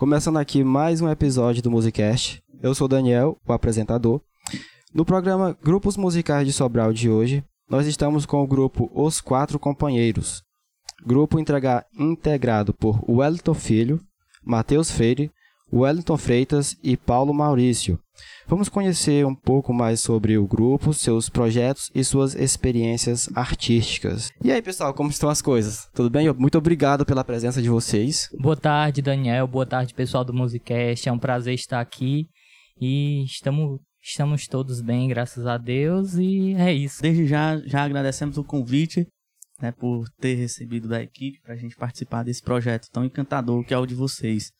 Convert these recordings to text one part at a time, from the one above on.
Começando aqui mais um episódio do Musicast. Eu sou o Daniel, o apresentador. No programa Grupos Musicais de Sobral de hoje, nós estamos com o grupo Os Quatro Companheiros. Grupo integrado por Wellington Filho, Matheus Freire, Wellington Freitas e Paulo Maurício. Vamos conhecer um pouco mais sobre o grupo, seus projetos e suas experiências artísticas. E aí, pessoal, como estão as coisas? Tudo bem? Muito obrigado pela presença de vocês. Boa tarde, Daniel. Boa tarde, pessoal do Musicast. É um prazer estar aqui e estamos Estamos todos bem, graças a Deus, e é isso. Desde já, já agradecemos o convite né, por ter recebido da equipe para a gente participar desse projeto tão encantador que é o de vocês.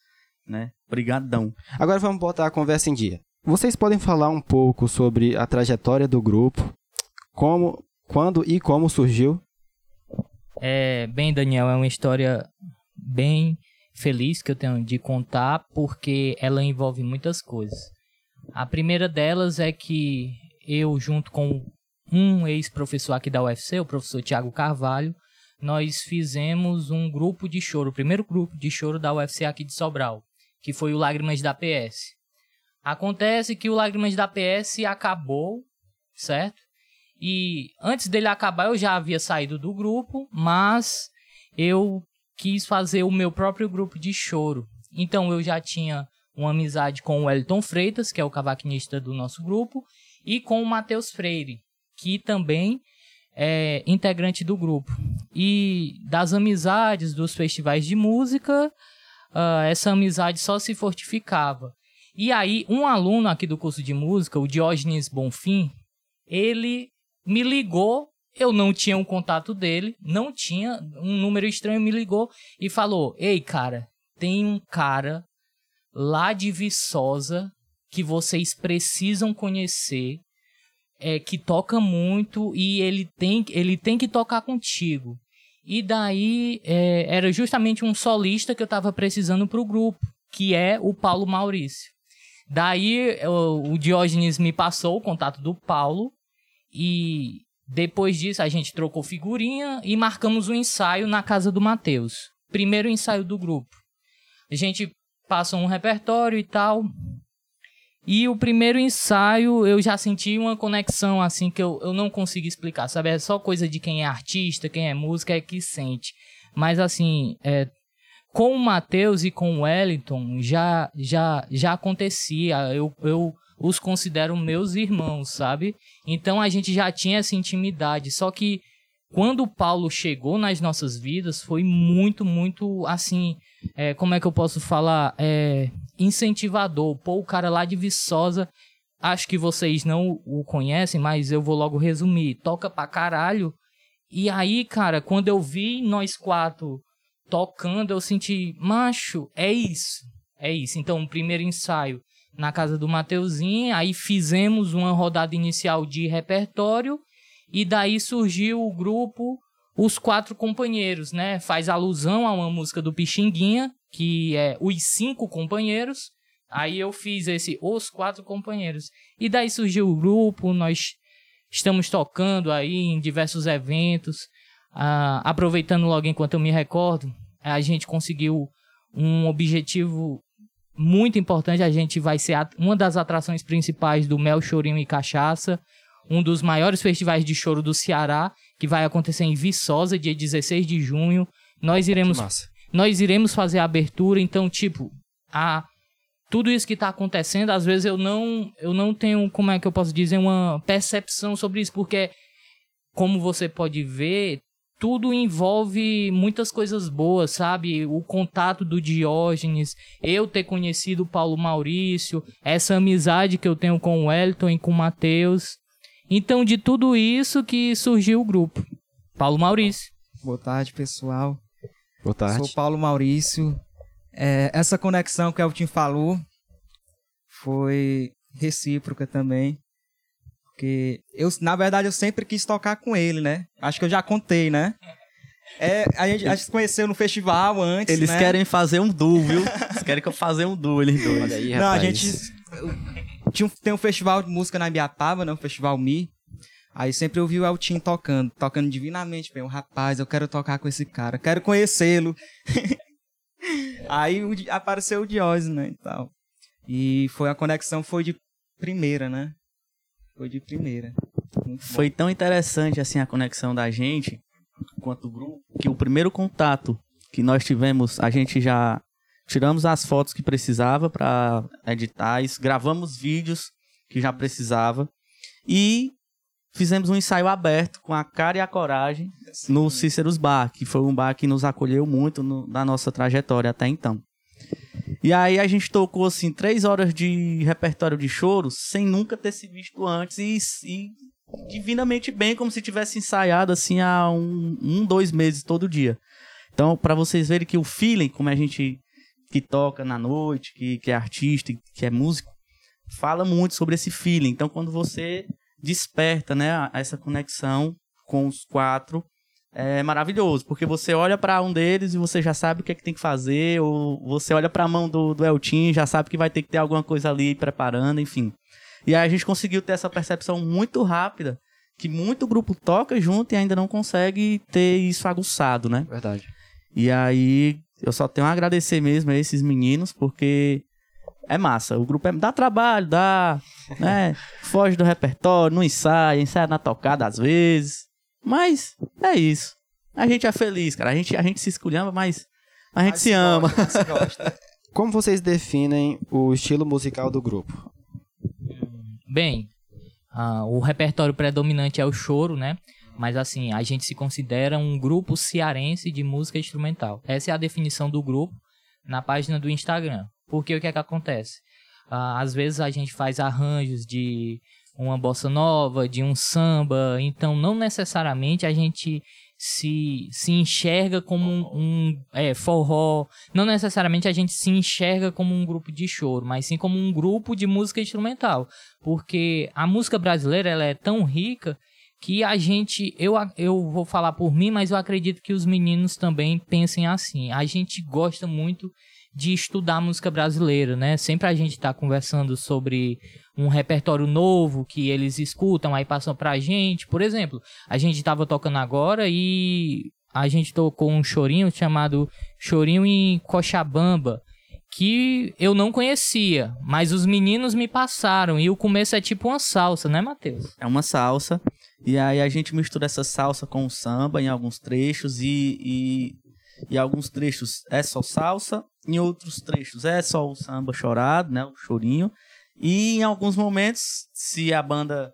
Né? Obrigadão. Agora vamos botar a conversa em dia. Vocês podem falar um pouco sobre a trajetória do grupo, como, quando e como surgiu? É, bem, Daniel, é uma história bem feliz que eu tenho de contar, porque ela envolve muitas coisas. A primeira delas é que eu, junto com um ex-professor aqui da UFC, o professor Tiago Carvalho, nós fizemos um grupo de choro, o primeiro grupo de choro da UFC aqui de Sobral, que foi o Lágrimas da PS. Acontece que o Lágrimas da PS acabou, certo? E antes dele acabar eu já havia saído do grupo, mas eu quis fazer o meu próprio grupo de choro. Então eu já tinha uma amizade com o Wellington Freitas, que é o cavaquinista do nosso grupo, e com o Matheus Freire, que também é integrante do grupo. E das amizades dos festivais de música, uh, essa amizade só se fortificava. E aí, um aluno aqui do curso de música, o Diógenes Bonfim, ele me ligou. Eu não tinha um contato dele, não tinha um número estranho, me ligou e falou: Ei, cara, tem um cara lá de Viçosa que vocês precisam conhecer, é, que toca muito e ele tem, ele tem que tocar contigo. E daí é, era justamente um solista que eu estava precisando para o grupo, que é o Paulo Maurício. Daí o, o Diógenes me passou o contato do Paulo e depois disso a gente trocou figurinha e marcamos um ensaio na casa do Matheus. Primeiro ensaio do grupo. A gente passam um repertório e tal. E o primeiro ensaio eu já senti uma conexão assim que eu, eu não consigo explicar, sabe? É só coisa de quem é artista, quem é música é que sente. Mas assim, é, com o Matheus e com o Wellington já já já acontecia. Eu, eu os considero meus irmãos, sabe? Então a gente já tinha essa intimidade. Só que quando o Paulo chegou nas nossas vidas foi muito, muito assim é, como é que eu posso falar? É, incentivador. Pô, o cara lá de Viçosa, acho que vocês não o conhecem, mas eu vou logo resumir. Toca pra caralho. E aí, cara, quando eu vi nós quatro tocando, eu senti, macho, é isso. É isso. Então, o primeiro ensaio na casa do Mateuzinho, aí fizemos uma rodada inicial de repertório, e daí surgiu o grupo os Quatro Companheiros, né? Faz alusão a uma música do Pixinguinha, que é Os Cinco Companheiros. Aí eu fiz esse Os Quatro Companheiros. E daí surgiu o grupo, nós estamos tocando aí em diversos eventos. Ah, aproveitando logo enquanto eu me recordo, a gente conseguiu um objetivo muito importante. A gente vai ser uma das atrações principais do Mel Chorinho e Cachaça, um dos maiores festivais de choro do Ceará que vai acontecer em Viçosa, dia 16 de junho. Nós iremos nós iremos fazer a abertura, então tipo, a tudo isso que está acontecendo, às vezes eu não eu não tenho, como é que eu posso dizer, uma percepção sobre isso, porque como você pode ver, tudo envolve muitas coisas boas, sabe? O contato do Diógenes, eu ter conhecido o Paulo Maurício, essa amizade que eu tenho com o Elton e com o Matheus. Então, de tudo isso que surgiu o grupo. Paulo Maurício. Boa tarde, pessoal. Boa tarde. Sou Paulo Maurício. É, essa conexão que o Elton falou foi recíproca também. Porque eu, na verdade, eu sempre quis tocar com ele, né? Acho que eu já contei, né? É, a gente, a gente se conheceu no festival antes. Eles né? querem fazer um duo, viu? Eles querem que eu fazer um duo, eles dois. Olha aí, Não, a rapaz. gente. Tinha um, tem um festival de música na Ibiataba, né? Um festival Mi. Aí sempre eu vi o Eltin tocando, tocando divinamente bem. Rapaz, eu quero tocar com esse cara, quero conhecê-lo. Aí apareceu o Diógenes, né, e tal. E foi a conexão foi de primeira, né? Foi de primeira. Muito bom. Foi tão interessante assim a conexão da gente quanto o grupo que o primeiro contato que nós tivemos, a gente já tiramos as fotos que precisava para editar, isso, gravamos vídeos que já precisava e fizemos um ensaio aberto com a cara e a coragem no Cíceros Bar, que foi um bar que nos acolheu muito no- na nossa trajetória até então. E aí a gente tocou assim três horas de repertório de choro sem nunca ter se visto antes e, e divinamente bem, como se tivesse ensaiado assim há um, um dois meses todo dia. Então, para vocês verem que o feeling, como a gente que toca na noite, que, que é artista, que é músico, fala muito sobre esse feeling. Então, quando você desperta, né, essa conexão com os quatro, é maravilhoso, porque você olha para um deles e você já sabe o que é que tem que fazer, ou você olha para a mão do, do Eltin e já sabe que vai ter que ter alguma coisa ali preparando, enfim. E aí a gente conseguiu ter essa percepção muito rápida, que muito grupo toca junto e ainda não consegue ter isso aguçado, né? Verdade. E aí eu só tenho a agradecer mesmo a esses meninos, porque é massa. O grupo é, dá trabalho, dá, né? Foge do repertório, não ensaia, ensaia na tocada às vezes. Mas é isso. A gente é feliz, cara. A gente, a gente se esculhamba, mas a gente Mas se ama. gosta, mas se gosta. Como vocês definem o estilo musical do grupo? Bem, ah, o repertório predominante é o choro, né? Mas assim, a gente se considera um grupo cearense de música instrumental. Essa é a definição do grupo na página do Instagram. Porque o que é que acontece? Ah, às vezes a gente faz arranjos de uma bossa nova, de um samba, então não necessariamente a gente se, se enxerga como um, um é, forró, não necessariamente a gente se enxerga como um grupo de choro, mas sim como um grupo de música instrumental. Porque a música brasileira ela é tão rica que a gente, eu, eu vou falar por mim, mas eu acredito que os meninos também pensem assim. A gente gosta muito de estudar música brasileira, né? Sempre a gente está conversando sobre um repertório novo que eles escutam, aí passam pra gente. Por exemplo, a gente estava tocando agora e a gente tocou um chorinho chamado Chorinho em Cochabamba que eu não conhecia, mas os meninos me passaram e o começo é tipo uma salsa, né, Matheus? É uma salsa. E aí a gente mistura essa salsa com o samba em alguns trechos e, e, e alguns trechos é só salsa, em outros trechos é só o samba chorado, né, o chorinho. E em alguns momentos, se a banda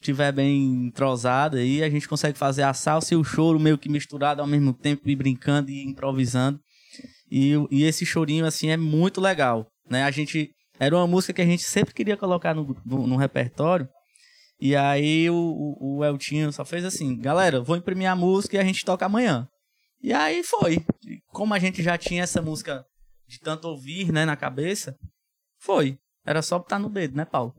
tiver bem entrosada aí, a gente consegue fazer a salsa e o choro meio que misturado ao mesmo tempo e brincando e improvisando. E, e esse chorinho assim é muito legal, né? A gente era uma música que a gente sempre queria colocar no, no, no repertório. E aí o, o, o Eltinho só fez assim, galera, vou imprimir a música e a gente toca amanhã. E aí foi. E como a gente já tinha essa música de tanto ouvir, né, na cabeça, foi. Era só botar no dedo, né, Paulo?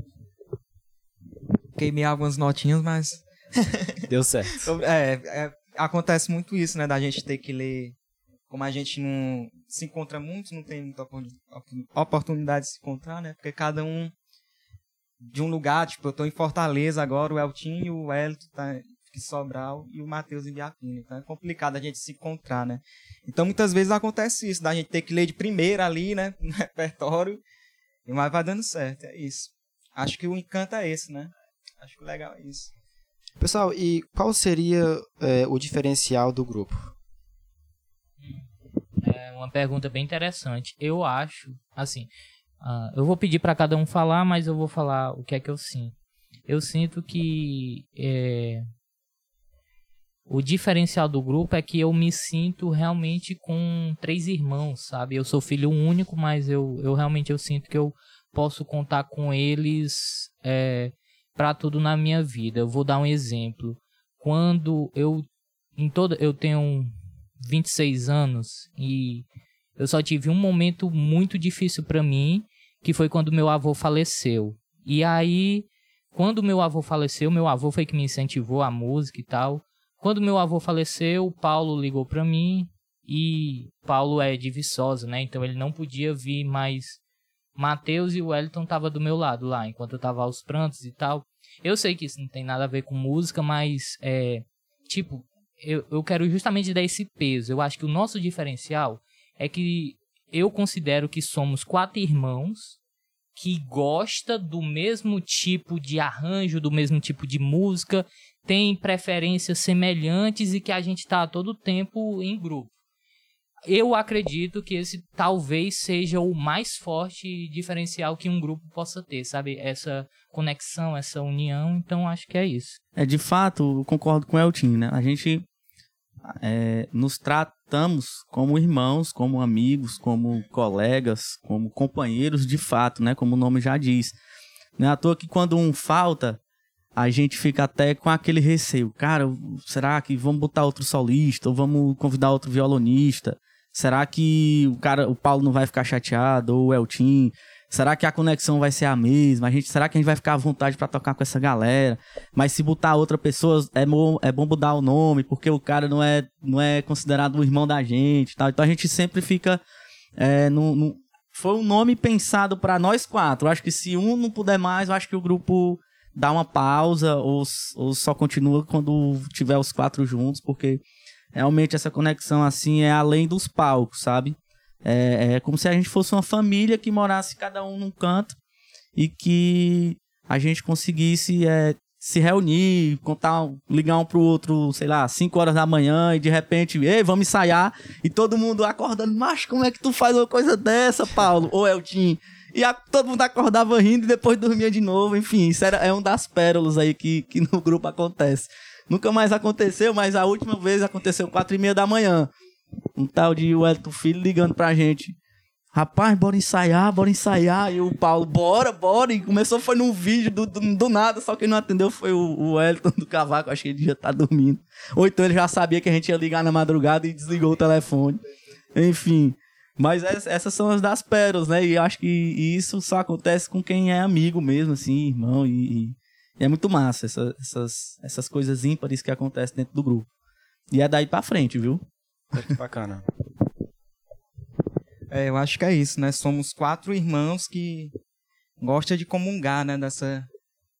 Queimei algumas notinhas, mas Deu certo. É, é, acontece muito isso, né? Da gente ter que ler. Como a gente não se encontra muito, não tem muita opor- oportunidade de se encontrar, né? Porque cada um de um lugar, tipo, eu tô em Fortaleza agora, o Eltinho o Elton tá em Sobral e o Matheus em Biapina. Então é complicado a gente se encontrar, né? Então muitas vezes acontece isso, da gente ter que ler de primeira ali, né? No repertório. Mas vai dando certo, é isso. Acho que o encanto é esse, né? Acho legal isso. Pessoal, e qual seria é, o diferencial do grupo? Uma pergunta bem interessante. Eu acho, assim, ah, eu vou pedir para cada um falar, mas eu vou falar o que é que eu sinto. Eu sinto que é, o diferencial do grupo é que eu me sinto realmente com três irmãos, sabe? Eu sou filho único, mas eu, eu realmente eu sinto que eu posso contar com eles é, para tudo na minha vida. Eu vou dar um exemplo. Quando eu em toda eu tenho 26 anos e eu só tive um momento muito difícil para mim, que foi quando meu avô faleceu. E aí, quando meu avô faleceu, meu avô foi que me incentivou a música e tal. Quando meu avô faleceu, o Paulo ligou para mim e Paulo é de Viçosa, né? Então ele não podia vir, mas Matheus e o Wellington estavam do meu lado lá, enquanto eu tava aos prantos e tal. Eu sei que isso não tem nada a ver com música, mas é tipo, eu, eu quero justamente dar esse peso. Eu acho que o nosso diferencial é que eu considero que somos quatro irmãos que gosta do mesmo tipo de arranjo, do mesmo tipo de música, tem preferências semelhantes e que a gente está todo tempo em grupo. Eu acredito que esse talvez seja o mais forte diferencial que um grupo possa ter, sabe? Essa conexão, essa união. Então acho que é isso. É de fato, concordo com o Eltin, né? A gente é, nos tratamos como irmãos, como amigos, como colegas, como companheiros de fato, né? Como o nome já diz. Não é à toa que quando um falta, a gente fica até com aquele receio. Cara, será que vamos botar outro solista? Ou vamos convidar outro violonista? Será que o cara, o Paulo não vai ficar chateado? Ou o Eltim? Será que a conexão vai ser a mesma? A gente, será que a gente vai ficar à vontade para tocar com essa galera? Mas se botar outra pessoa, é bom, é bom mudar o nome, porque o cara não é, não é considerado o irmão da gente tal. Então a gente sempre fica. É, no, no... Foi um nome pensado para nós quatro. Eu acho que se um não puder mais, eu acho que o grupo dá uma pausa ou, ou só continua quando tiver os quatro juntos, porque realmente essa conexão assim é além dos palcos, sabe? É, é como se a gente fosse uma família que morasse cada um num canto e que a gente conseguisse é, se reunir, contar, ligar um pro outro, sei lá, 5 horas da manhã e de repente, ei, vamos ensaiar e todo mundo acordando, mas como é que tu faz uma coisa dessa, Paulo? Ou Eltim? E a, todo mundo acordava rindo e depois dormia de novo, enfim, isso era, é um das pérolas aí que, que no grupo acontece. Nunca mais aconteceu, mas a última vez aconteceu quatro e meia da manhã um tal de Wellington Filho ligando pra gente. Rapaz, bora ensaiar, bora ensaiar. E o Paulo, bora, bora. E começou, foi num vídeo do, do, do nada, só quem não atendeu foi o, o Wellington do Cavaco, acho que ele já tá dormindo. Ou então ele já sabia que a gente ia ligar na madrugada e desligou o telefone. Enfim. Mas essas são as das pérolas, né? E acho que isso só acontece com quem é amigo mesmo, assim, irmão. E, e é muito massa essa, essas, essas coisas ímpares que acontecem dentro do grupo. E é daí pra frente, viu? Que bacana. É, eu acho que é isso, né? Somos quatro irmãos que gostam de comungar, né? Dessa,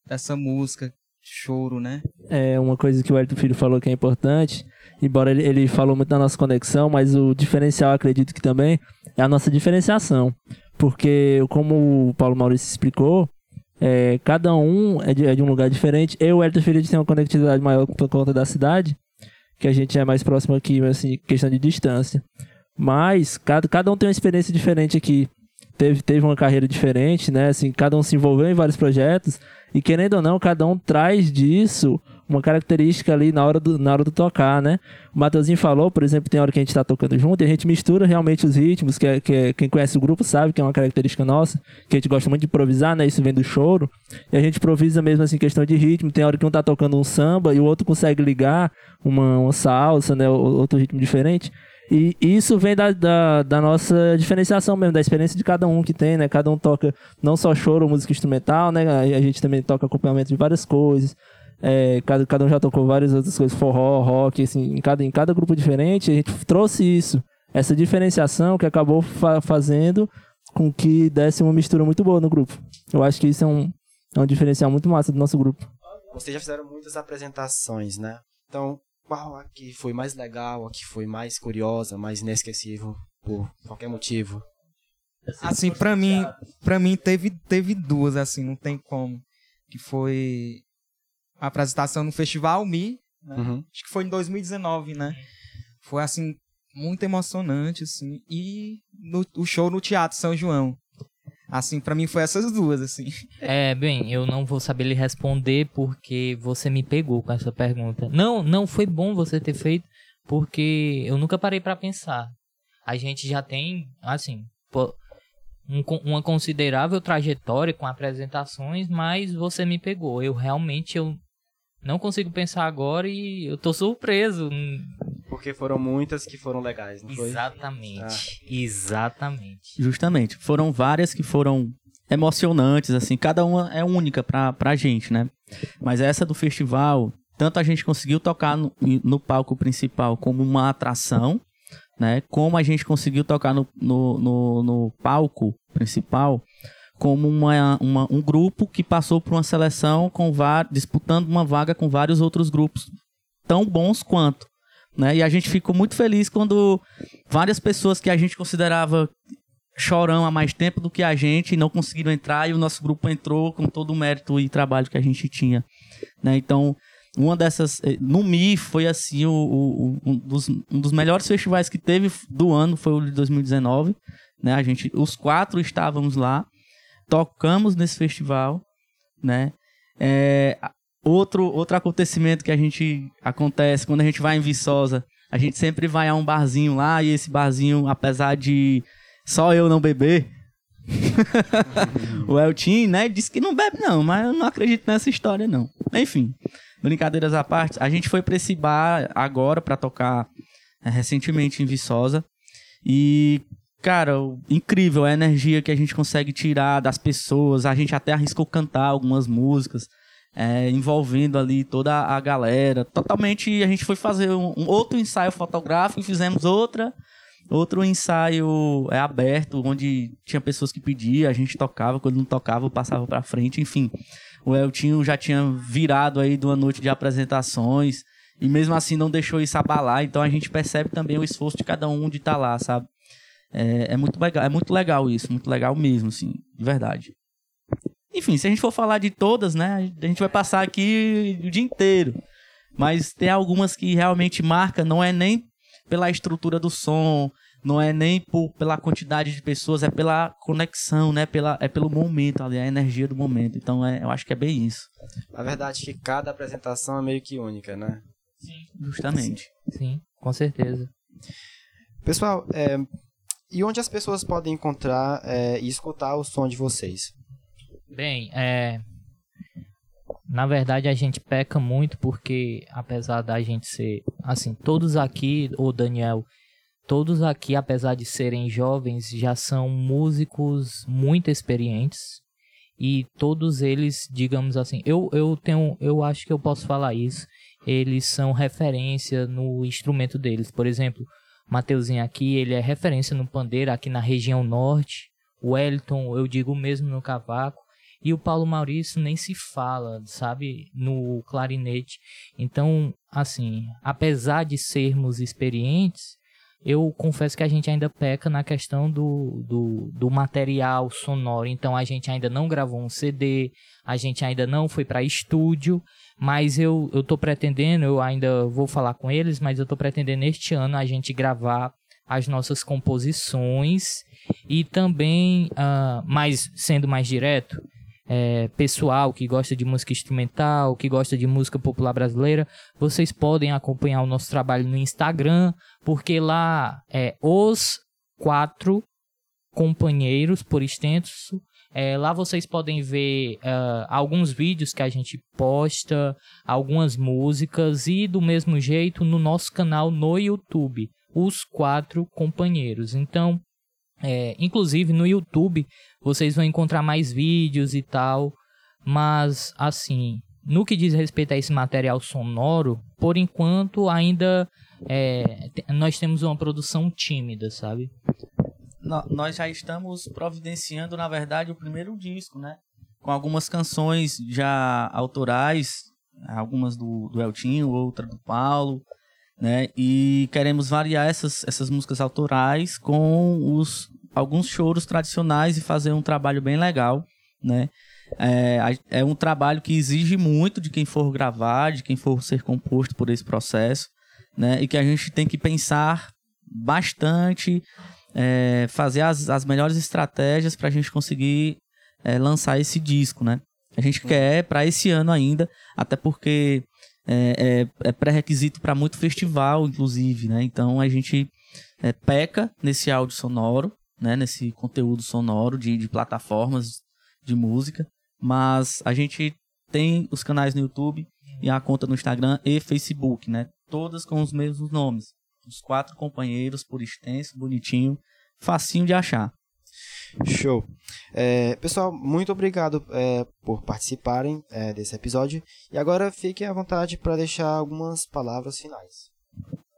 dessa música, choro, né? É uma coisa que o Elton Filho falou que é importante, embora ele, ele falou muito da nossa conexão, mas o diferencial, acredito que também, é a nossa diferenciação. Porque, como o Paulo Maurício explicou, é, cada um é de, é de, um lugar diferente. Eu e o Elton tem uma conectividade maior por conta da cidade, que a gente é mais próximo aqui, assim, questão de distância. Mas cada, cada um tem uma experiência diferente aqui. Teve, teve uma carreira diferente, né? Assim, cada um se envolveu em vários projetos. E querendo ou não, cada um traz disso uma característica ali na hora do, na hora do tocar, né? O Matheusinho falou, por exemplo, tem hora que a gente está tocando junto e a gente mistura realmente os ritmos, que, é, que é, quem conhece o grupo sabe que é uma característica nossa, que a gente gosta muito de improvisar, né? Isso vem do choro. E a gente improvisa mesmo assim, questão de ritmo. Tem hora que um tá tocando um samba e o outro consegue ligar uma, uma salsa, né? Outro ritmo diferente. E isso vem da, da, da, nossa diferenciação mesmo, da experiência de cada um que tem, né? Cada um toca não só choro, música instrumental, né? A gente também toca acompanhamento de várias coisas. É, cada, cada um já tocou várias outras coisas, forró, rock, assim, em cada, em cada grupo diferente, a gente trouxe isso, essa diferenciação que acabou fa fazendo com que desse uma mistura muito boa no grupo. Eu acho que isso é um, é um diferencial muito massa do nosso grupo. Vocês já fizeram muitas apresentações, né? Então, qual a que foi mais legal, a que foi mais curiosa, mais inesquecível por qualquer motivo? Assim, para mim, para mim teve teve duas assim, não tem como, que foi apresentação no Festival Mi, né? uhum. acho que foi em 2019, né? Foi assim muito emocionante assim e no, o show no Teatro São João. Assim, para mim foi essas duas assim. É, bem, eu não vou saber lhe responder porque você me pegou com essa pergunta. Não, não foi bom você ter feito porque eu nunca parei para pensar. A gente já tem, assim, um, uma considerável trajetória com apresentações, mas você me pegou. Eu realmente eu não consigo pensar agora e eu tô surpreso. Porque foram muitas que foram legais, não foi? Exatamente. Ah. Exatamente. Justamente. Foram várias que foram emocionantes, assim. Cada uma é única pra, pra gente, né? Mas essa do festival, tanto a gente conseguiu tocar no, no palco principal como uma atração, né? Como a gente conseguiu tocar no, no, no, no palco principal como uma, uma, um grupo que passou por uma seleção com disputando uma vaga com vários outros grupos tão bons quanto. Né? E a gente ficou muito feliz quando várias pessoas que a gente considerava chorão há mais tempo do que a gente não conseguiram entrar e o nosso grupo entrou com todo o mérito e trabalho que a gente tinha, né? Então, uma dessas eh, no Mi foi assim o, o, um, dos, um dos melhores festivais que teve do ano foi o de 2019, né? A gente os quatro estávamos lá, tocamos nesse festival, né? É, outro outro acontecimento que a gente acontece quando a gente vai em Viçosa, a gente sempre vai a um barzinho lá e esse barzinho, apesar de só eu não beber. o Eltin, né, disse que não bebe não, mas eu não acredito nessa história não. Enfim, brincadeiras à parte, a gente foi para esse bar agora para tocar é, recentemente em Viçosa e cara, incrível a energia que a gente consegue tirar das pessoas. A gente até arriscou cantar algumas músicas. É, envolvendo ali toda a galera. Totalmente, a gente foi fazer um, um outro ensaio fotográfico fizemos outra Outro ensaio é aberto, onde tinha pessoas que pediam, a gente tocava, quando não tocava, passava pra frente, enfim. O Eltinho já tinha virado aí de uma noite de apresentações, e mesmo assim não deixou isso abalar, então a gente percebe também o esforço de cada um de estar tá lá, sabe? É, é, muito legal, é muito legal isso, muito legal mesmo, assim, de verdade. Enfim, se a gente for falar de todas, né, a gente vai passar aqui o dia inteiro. Mas tem algumas que realmente marca, não é nem pela estrutura do som, não é nem por, pela quantidade de pessoas, é pela conexão, né? Pela, é pelo momento ali, a energia do momento. Então é, eu acho que é bem isso. A verdade é que cada apresentação é meio que única, né? Sim. Justamente. Sim, Sim com certeza. Pessoal, é, e onde as pessoas podem encontrar é, e escutar o som de vocês? Bem, é, na verdade a gente peca muito porque apesar da gente ser assim todos aqui o Daniel todos aqui apesar de serem jovens já são músicos muito experientes e todos eles digamos assim eu, eu tenho eu acho que eu posso falar isso eles são referência no instrumento deles por exemplo Mateuzinho aqui ele é referência no pandeiro aqui na região norte o Wellington eu digo mesmo no cavaco e o Paulo Maurício nem se fala, sabe, no clarinete. Então, assim, apesar de sermos experientes, eu confesso que a gente ainda peca na questão do, do, do, material sonoro. Então a gente ainda não gravou um CD, a gente ainda não foi para estúdio, mas eu, eu tô pretendendo, eu ainda vou falar com eles, mas eu tô pretendendo este ano a gente gravar as nossas composições e também, uh, mais sendo mais direto, é, pessoal que gosta de música instrumental, que gosta de música popular brasileira, vocês podem acompanhar o nosso trabalho no Instagram, porque lá é os quatro companheiros por extenso. É, lá vocês podem ver uh, alguns vídeos que a gente posta, algumas músicas e do mesmo jeito no nosso canal no YouTube, os quatro companheiros. Então, é, inclusive no YouTube vocês vão encontrar mais vídeos e tal, mas assim, no que diz respeito a esse material sonoro, por enquanto ainda é, nós temos uma produção tímida, sabe? Nós já estamos providenciando, na verdade, o primeiro disco, né? Com algumas canções já autorais, algumas do, do Eltinho, outra do Paulo, né? E queremos variar essas, essas músicas autorais com os alguns choros tradicionais e fazer um trabalho bem legal, né? É, é um trabalho que exige muito de quem for gravar, de quem for ser composto por esse processo, né? E que a gente tem que pensar bastante, é, fazer as, as melhores estratégias para a gente conseguir é, lançar esse disco, né? A gente quer para esse ano ainda, até porque é, é, é pré-requisito para muito festival, inclusive, né? Então a gente é, peca nesse áudio sonoro, né? Nesse conteúdo sonoro de, de plataformas de música, mas a gente tem os canais no YouTube e a conta no Instagram e Facebook, né? Todas com os mesmos nomes. Os quatro companheiros por extenso, bonitinho, facinho de achar. Show. É, pessoal, muito obrigado é, por participarem é, desse episódio. E agora fiquem à vontade para deixar algumas palavras finais.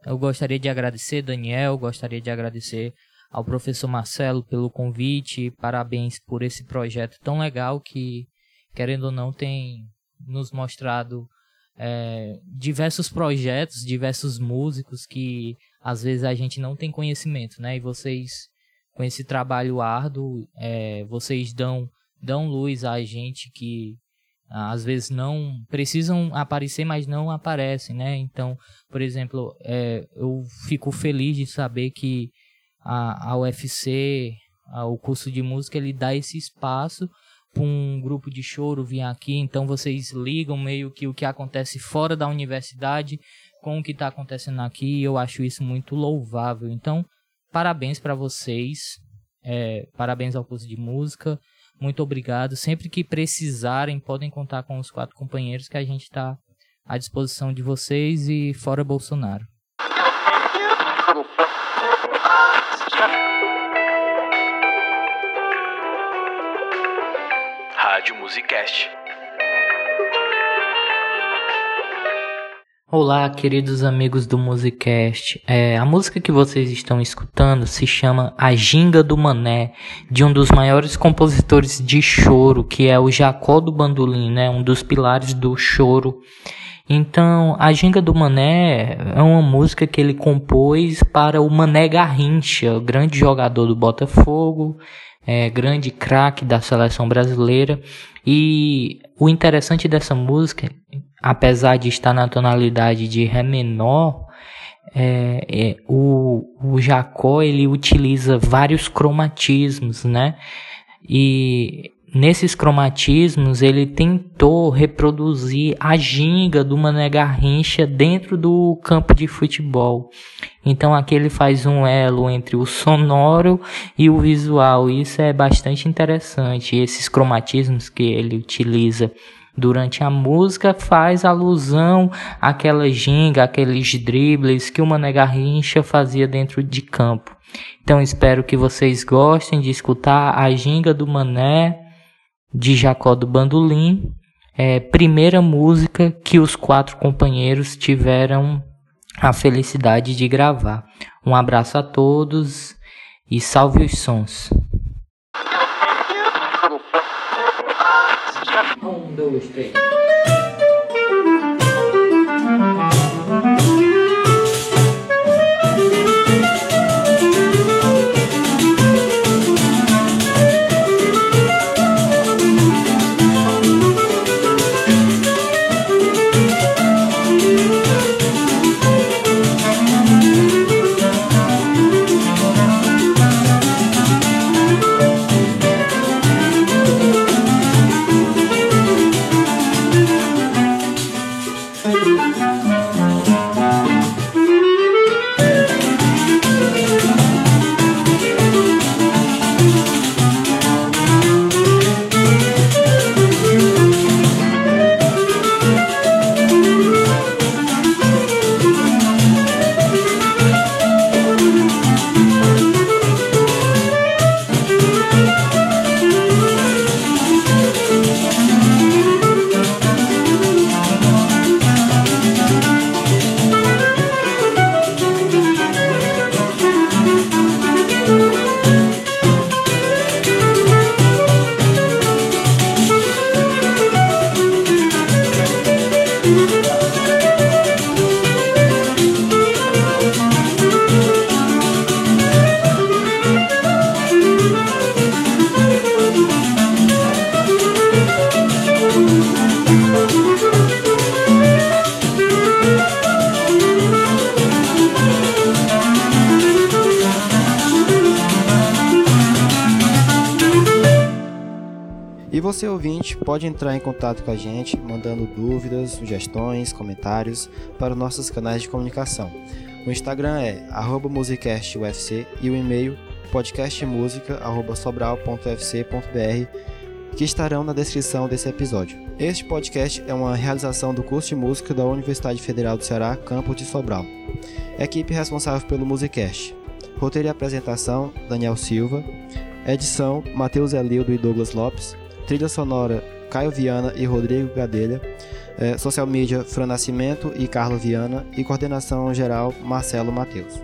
Eu gostaria de agradecer, Daniel, gostaria de agradecer ao professor Marcelo pelo convite. Parabéns por esse projeto tão legal que, querendo ou não, tem nos mostrado é, diversos projetos, diversos músicos que às vezes a gente não tem conhecimento, né? E vocês com esse trabalho árduo, é, vocês dão, dão luz a gente que às vezes não precisam aparecer, mas não aparecem, né? Então, por exemplo, é, eu fico feliz de saber que a, a UFC, a, o curso de música, ele dá esse espaço para um grupo de choro vir aqui. Então, vocês ligam meio que o que acontece fora da universidade com o que está acontecendo aqui. E eu acho isso muito louvável. Então, parabéns para vocês, é, parabéns ao curso de música. Muito obrigado. Sempre que precisarem, podem contar com os quatro companheiros que a gente está à disposição de vocês e fora Bolsonaro. Rádio Musicast. Olá, queridos amigos do Musicast. É, a música que vocês estão escutando se chama A Ginga do Mané, de um dos maiores compositores de choro, que é o Jacó do Bandolim, né, um dos pilares do choro. Então, A Ginga do Mané é uma música que ele compôs para o Mané Garrincha, o grande jogador do Botafogo, é, grande craque da seleção brasileira. E o interessante dessa música apesar de estar na tonalidade de Ré menor, é, é, o, o Jacó ele utiliza vários cromatismos, né? E nesses cromatismos ele tentou reproduzir a ginga do Mané Garrincha dentro do campo de futebol. Então aqui ele faz um elo entre o sonoro e o visual. Isso é bastante interessante. Esses cromatismos que ele utiliza durante a música faz alusão àquela ginga, aqueles dribles que o Mané Garrincha fazia dentro de campo. Então espero que vocês gostem de escutar a ginga do Mané de Jacó do Bandolim, é, primeira música que os quatro companheiros tiveram a felicidade de gravar. Um abraço a todos e salve os sons. Um, dois, três. Você ouvinte pode entrar em contato com a gente mandando dúvidas, sugestões, comentários para os nossos canais de comunicação. O Instagram é musicastufc e o e-mail podcastmusica@sobral.ufc.br que estarão na descrição desse episódio. Este podcast é uma realização do curso de música da Universidade Federal do Ceará, campus de Sobral. Equipe responsável pelo Musicast. Roteiro e apresentação: Daniel Silva. Edição: Matheus Elildo e Douglas Lopes. Trilha sonora: Caio Viana e Rodrigo Gadelha. É, social media: Fran Nascimento e Carlos Viana. E coordenação geral: Marcelo Matheus.